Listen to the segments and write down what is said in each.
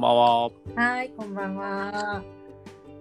こんばんは。はい、こんばんは。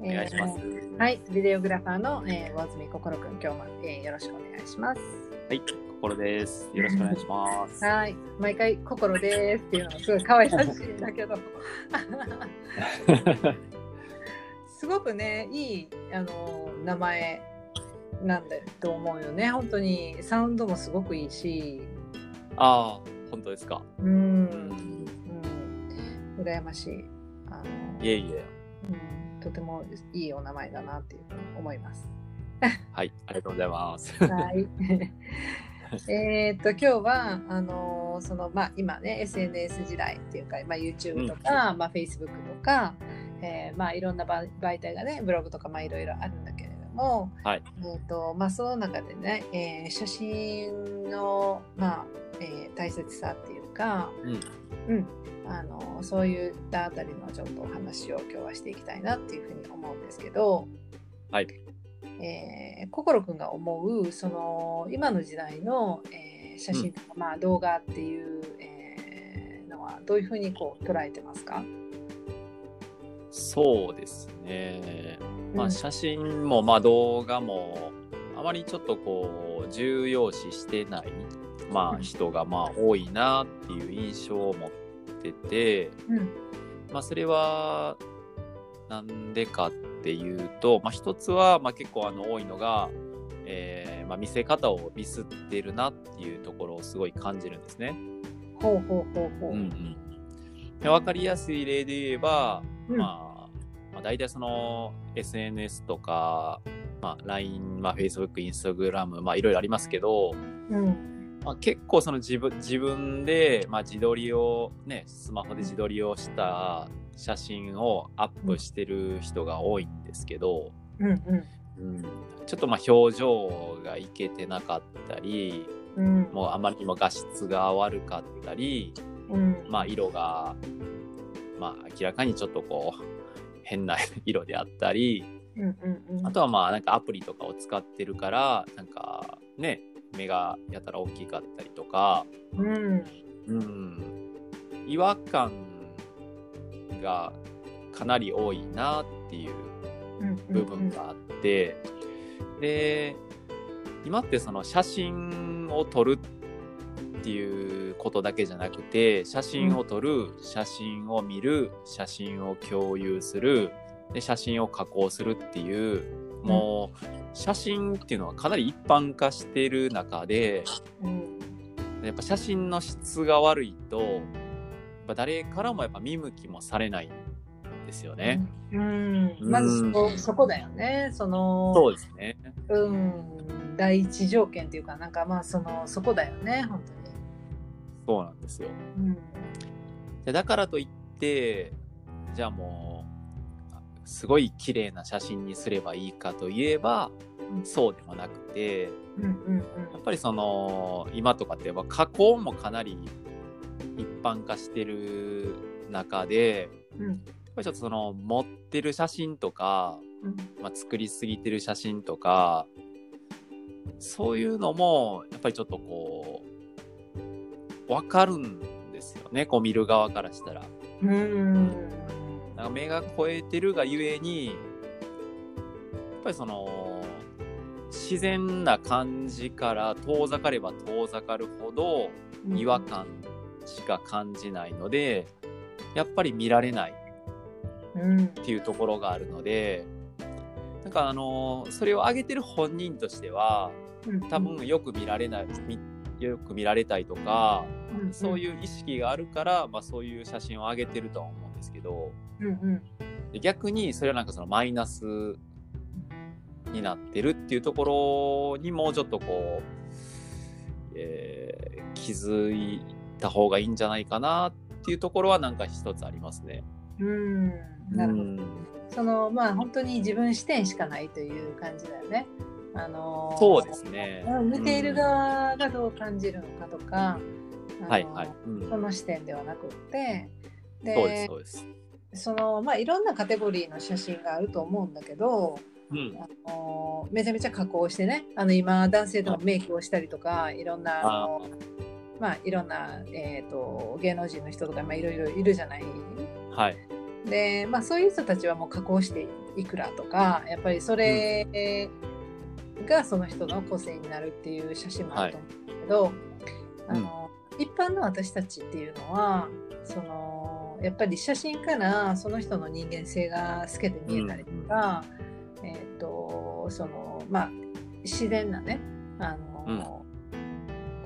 お願いします。えーはい、ビデオグラファーの、えー、魚住心くん、今日も、えーよろしくお願いします。はい、心です。よろしくお願いします。はい、毎回心ですっていうのがすごい可愛らしいんだけど。すごくね、いいあの名前なんだと思うよね。本当にサウンドもすごくいいし、ああ、本当ですか。うん、うん、羨ましい。あのいえいえ。うん、とてもいいお名前だなっていうふうに思います。はい、ありがとうございます。はい。えっと今日はあのーそのまあ今ね SNS 時代っていうか、まあ、YouTube とか、まあ Facebook とか、えーまあいろんな媒媒体がねブログとかまあいろいろあるんだけれども、はいえっとまあその中でね、えー写真のまあ、えー大切さっていうか、うん、うん、あのそういったあたりのちょっとお話を今日はしていきたいなっていうふうに思うんですけど、はい。えー、心くんが思うその今の時代の、えー写真とか、まあ、動画っていう、えーのはどういうふうにこう捉えてますか、そうですね。まうんあ、写真も、まあ、動画も、あまりちょっとこう、重要視してない、まあ、うん人が、まあ、多いなっていう印象を持ってて、うんまあ、それは、なんでかっていうと、まあ、一つは、まあ、結構あの多いのが、えーまあ、見せ方をミスってるなっていうところをすごい感じるんですね。ほうほうほうほう。うんうん、で分かりやすい例で言えば、うんまあ、まあ大体その SNS とか、まあ、LINE、まあ、Facebook、Instagram、まあ、いろいろありますけど、うんまあ、結構その自分自分で、まあ、自撮りをねスマホで自撮りをした写真をアップしてる人が多いんですけど、うんうん。うん、ちょっとまあ表情がいけてなかったりうん。もうあまりにも画質が悪かったり、うん。まあ、色が、まあ、明らかにちょっとこう変な色であったりうんうんうん。あとはまあなんかアプリとかを使ってるからなんかね目がやたら大きかったりとか、うん。うん、違和感がかなり多いなっていううん部分があって、で今ってその写真を撮るっていうことだけじゃなくて写真を撮る、写真を見る写真を共有するで写真を加工するっていうもう写真っていうのはかなり一般化している中でうんやっぱ写真の質が悪いとやっぱ誰からもやっぱ見向きもされないんですよね。うんまずそそこだよねそのそうですね。うん、第一条件っていうか、なんかまあそのそこだよね、本そうなんですよ。当に。でだからといってじゃあもうすごい綺麗な写真にすればいいかといえばうん、そうでもなくてやっぱりその今とかって加工もかなり一般化してる中でうん、うん、やっぱりちょっとその持ってる写真とか、うん、まあ、作りすぎてる写真とかそういうのもやっぱりちょっとこう分かるんですよねこう見る側からしたら。うん、なんか目が超えてるがゆえにやっぱりその自然な感じから遠ざかれば遠ざかるほど違和感しか感じないのでやっぱり見られない。うん、っていうところがあるのでなんかあのそれを上げてる本人としてはうん、多分よく見られないみよく見られたいとかうん、そういう意識があるから、まあ、そういう写真を上げてるとは思う。んですけど。うん、うん、で逆にそれはなんかそのマイナスになってるっていうところにもうちょっとこう、えー気づいた方がいいんじゃないかなっていうところはなんか一つありますね。うん、なるほど。うんそのまあ本当に自分視点しかないという感じだよね。あのーそうですね。うん見ている側がどう感じるのかとか、あのーはいはい。うんその視点ではなくって、そうですそうです。そのまあいろんなカテゴリーの写真があると思うんだけど、うん。あのめちゃめちゃ加工してねあの今男性でもメイクをしたりとかいろんなあのまあいろんな、えー、と芸能人の人とかまあいろいろいるじゃない？はい。で、まあ、そういう人たちはもう加工していくらとかやっぱりそれがその人の個性になるっていう写真もあると思うんだけど、はいあの一般の私たちっていうのはそのやっぱり写真からその人の人間性が透けて見えたりとか、えっ、とそのまあ自然なねあの、うん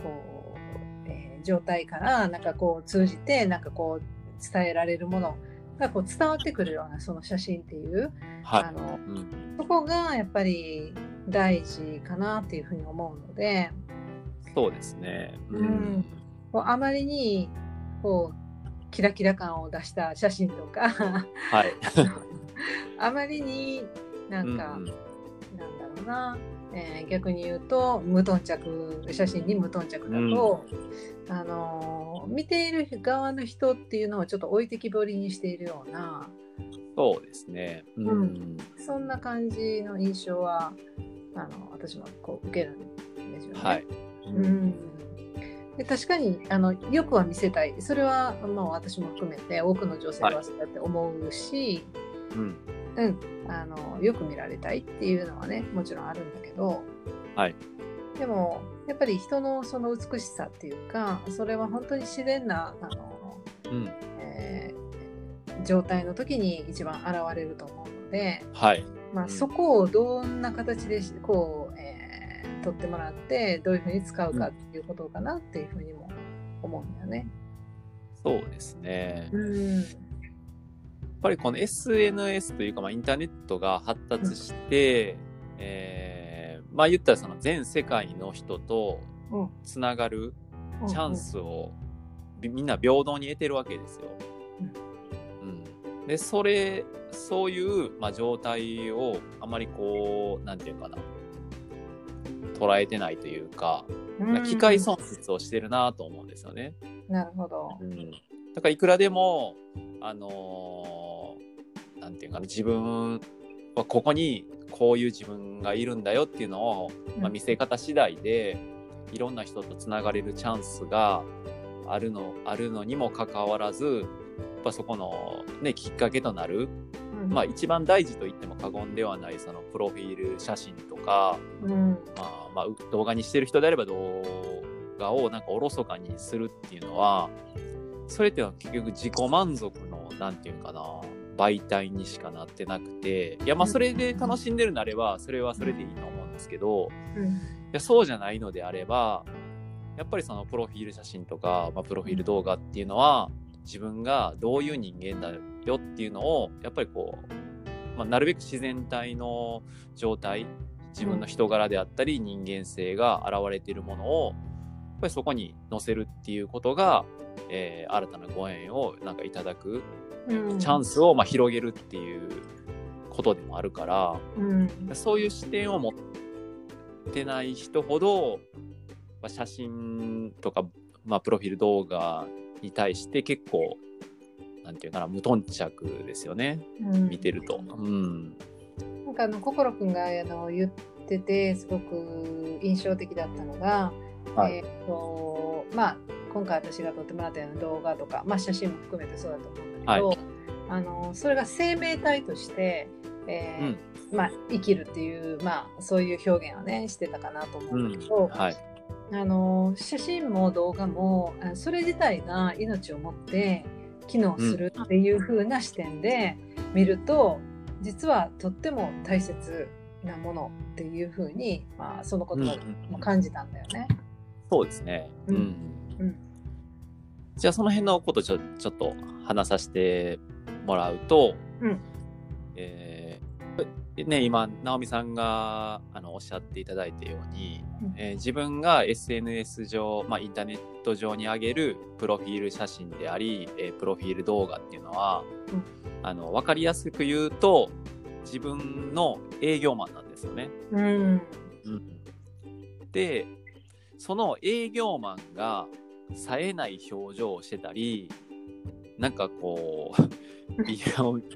こう、えー状態からなんかこう通じてなんかこう伝えられるものがこう伝わってくるようなその写真っていう、はい。あのうん。そこがやっぱり大事かなっていうふうに思うので、そうですね。ううん。こうあまりにこうキラキラ感を出した写真とかはい。あまりになんか、うんうんなんだろうな、えー逆に言うと無頓着写真に無頓着だと、あのー見ている側の人っていうのをちょっと置いてきぼりにしているようなそうですね。うん。うんそんな感じの印象はあの私もこう受けるんですよね。はい。うんで確かにあのよくは見せたいそれは、まあ、私も含めて多くの女性はそうやって思うし、うん。うん、あのよく見られたいっていうのはねもちろんあるんだけど、はい、でもやっぱり人のその美しさっていうかそれは本当に自然なあの、うん。えー状態の時に一番現れると思うので、はい。まあ、うんそこをどんな形でしこう、えー取ってもらってどういうふうに使うかっていうことかなっていうふうにも思うんだよね。そうですね。やっうんぱりこの SNS というか、まあ、インターネットが発達して、えーまあ言ったらその全世界の人とうん。つながるチャンスをびみんな平等に得てるわけですよ。うん、でそれそういう、まあ、状態をあまりこうなんていうかな捉えてないというか、うん機械損失をしてるなと思うんですよね。なるほど。うん、だからいくらでもあのーなんていうかな自分はここにこういう自分がいるんだよっていうのを、まあ、見せ方次第でいろんな人とつながれるチャンスがあるのあるのにもかかわらずやっぱそこの、ね、きっかけとなる、うん。まあ、一番大事と言っても過言ではないそのプロフィール写真とか、うん。まあまあ、う動画にしてる人であれば動画をなんかおろそかにするっていうのはそれっていうのは結局自己満足のなんていうかな媒体にしかなってなくていやまあそれで楽しんでるなればそれはそれでいいと思うんですけどうん。いやそうじゃないのであればやっぱりそのプロフィール写真とか、まあ、プロフィール動画っていうのは自分がどういう人間だよっていうのをやっぱりこう、まあ、なるべく自然体の状態自分の人柄であったり人間性が現れているものをやっぱりそこに載せるっていうことが、えー新たなご縁をなんかいただくうん。チャンスをまあ広げるっていうことでもあるから、うん。そういう視点を持ってない人ほど、まあ、写真とか、まあ、プロフィール動画に対して結構、なんていうかな、無頓着ですよね。うん見てると。うん。なんかあの心くんがあの言っててすごく印象的だったのが、はいえーとまあ今回私が撮ってもらったような動画とか、まあ、写真も含めてそうだと思うんだけど、あのそれが生命体として、えーうん。まあ、生きるっていう、まあ、そういう表現をねしてたかなと思ううんだけど、はい。あの写真も動画もあそれ自体が命を持って機能するっていう風な視点で見ると、実はとっても大切なものっていう風に、まあ、その言葉でも感じたんだよね。そうですね。ううんん。うんじゃあその辺のことちょちょっと話させてもらうと、うんえーね、今直美さんがあのおっしゃっていただいたように、うん。えー自分が SNS 上、まあ、インターネット上に上げるプロフィール写真であり、えープロフィール動画っていうのは、うん。あの分かりやすく言うと自分の営業マンなんですよね。うん。でその営業マンが冴えない表情をしてたりなんかこう 微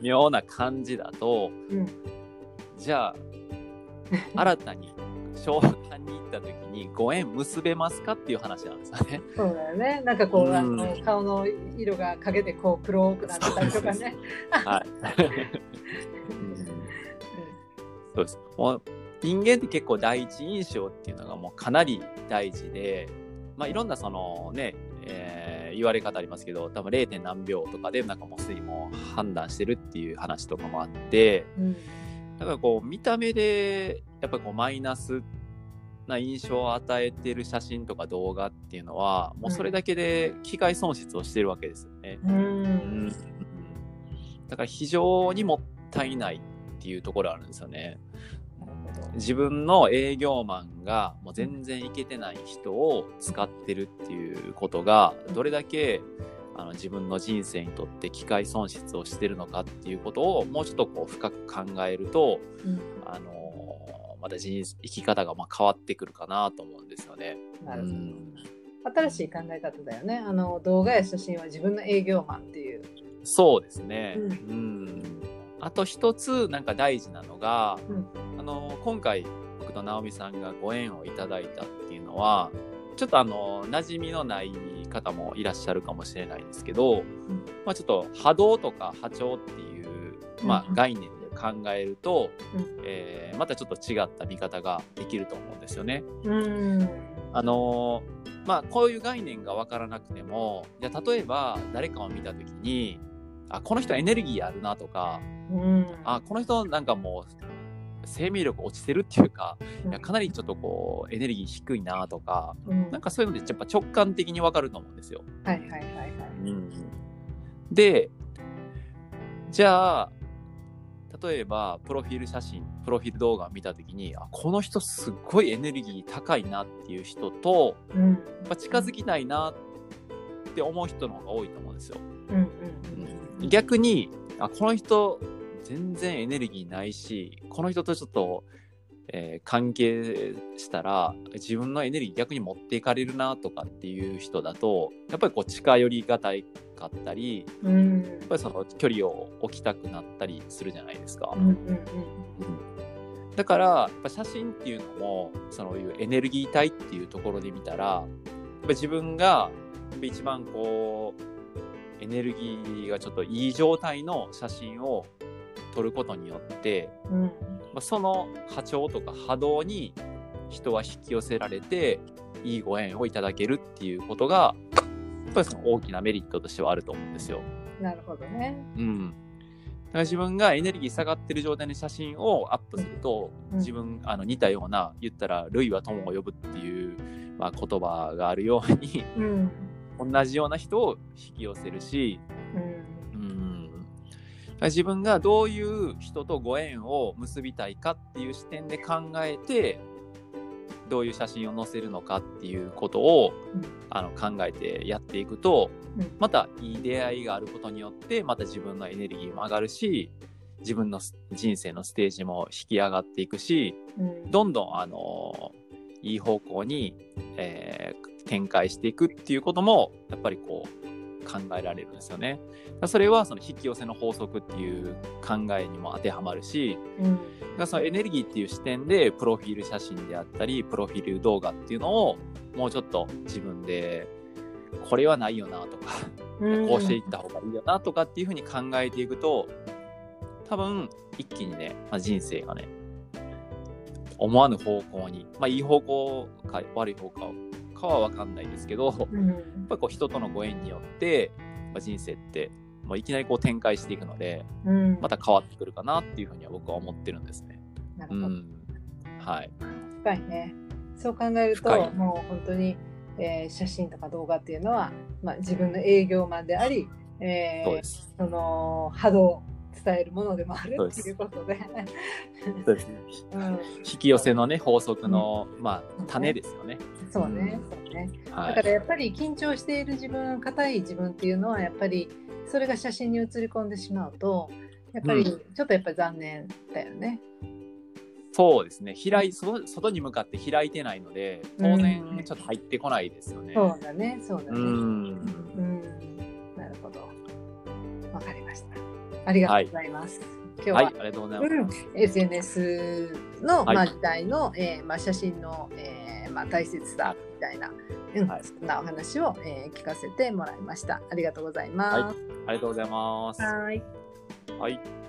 妙な感じだとうんじゃあ新たに商談に行った時にご縁結べますかっていう話なんですよね。そうだよね。なんかこう、うんあの顔の色が影でこう黒くなってたりとかね。はい。そうです。もう人間って結構第一印象っていうのがもうかなり大事で、まあいろんなそのね、えー言われ方ありますけど、多分 0. 何秒とかでなんかもうすでにもう判断してるっていう話とかもあって、うんだからこう見た目でやっぱりこうマイナスな印象を与えてる写真とか動画っていうのはもうそれだけで機械損失をしてるわけですよね。うんうんだから非常にもったいないっていうところあるんですよね。自分の営業マンがもう全然いけてない人を使ってるっていうことがどれだけあの自分の人生にとって機械損失をしてるのかっていうことをもうちょっとこう深く考えると、うんあのーまた人生き方がまあ変わってくるかなと思うんですよね。なるほどうん新しい考え方だよね。あの動画や写真は自分の営業マンっていう。そうですね。ううん。あと一つなんか大事なのが、うんあの今回僕と直美さんがご縁をいただいたっていうのは、ちょっとあの馴染みのない方もいらっしゃるかもしれないですけど、まあちょっと波動とか波長っていうまあうん概念で考えると、うんえーまたちょっと違った見方ができると思うんですよね。うん。あのーまあこういう概念が分からなくてもじゃあ例えば誰かを見た時にあこの人エネルギーあるなとかうん。あこの人なんかもう生命力落ちてるっていうかうんいやかなりちょっとこうエネルギー低いなとかうんなんかそういうのでやっぱ直感的に分かると思うんですよ。はいはいはいはい。でじゃあ例えばプロフィール写真プロフィール動画を見た時にあこの人すっごいエネルギー高いなっていう人とうん。やっぱ近づきたいなって思う人の方が多いと思うんですよ。うんうんうん。逆にあこの人全然エネルギーないしこの人とちょっと、えー関係したら自分のエネルギー逆に持っていかれるなとかっていう人だとやっぱりこう近寄りがたいかったりうん。やっぱりその距離を置きたくなったりするじゃないですか。うんうんうん。だからやっぱ写真っていうのもそういうエネルギー体っていうところで見たらやっぱ自分がやっぱ一番こうエネルギーがちょっといい状態の写真を撮ることによって、うん。まあ、その波長とか波動に人は引き寄せられていいご縁をいただけるっていうことがやっぱりその大きなメリットとしてはあると思うんですよ。なるほどね。うん。だから自分がエネルギー下がってる状態の写真をアップすると、うん自分あの似たような言ったら「類は友を呼ぶ」っていう、まあ、言葉があるようにうん。同じような人を引き寄せるし、自分がどういう人とご縁を結びたいかっていう視点で考えてどういう写真を載せるのかっていうことを、うんあの考えてやっていくと、うんまたいい出会いがあることによってまた自分のエネルギーも上がるし自分の人生のステージも引き上がっていくしうん。どんどんあのいい方向に、えー展開していくっていうこともやっぱりこう考えられるんですよね。それはその引き寄せの法則っていう考えにも当てはまるしうん。そのエネルギーっていう視点でプロフィール写真であったりプロフィール動画っていうのをもうちょっと自分でこれはないよなとかうん。こうしていった方がいいよなとかっていうふうに考えていくと多分一気にね、まあ、人生がね思わぬ方向にまあいい方向か悪い方向かは分かんないですけどやっうん。ぱりこう人とのご縁によって、まあ、人生ってもういきなりこう展開していくのでうん。また変わってくるかなっていうふうには僕は思ってるんですね。なるほど。うん、はい、深いね。そう考えるともう本当に、えー写真とか動画っていうのは、まあ、自分の営業マンであり、えーその波動を伝えるものでもあるっていうことで。そうです。ねうん、引き寄せのね法則の、まあ種ですよね。そうね、うん。そうね。はい。だからやっぱり緊張している自分、硬い自分っていうのはやっぱりそれが写真に写り込んでしまうと、やっぱりうん。ちょっとやっぱり残念だよね。そうですね。開い外外に向かって開いてないので当然うん。ちょっと入ってこないですよね。そうだね、そうだね。うん。うありがとうございます。日は、はい、ありがとうございます。うん、SNS の、はいまあ、時代の、えーまあ、写真の、えーまあ、大切さみたいな、うんはいそんなお話を、えー聞かせてもらいました。ありがとうございます。ありがとうございます。はいはい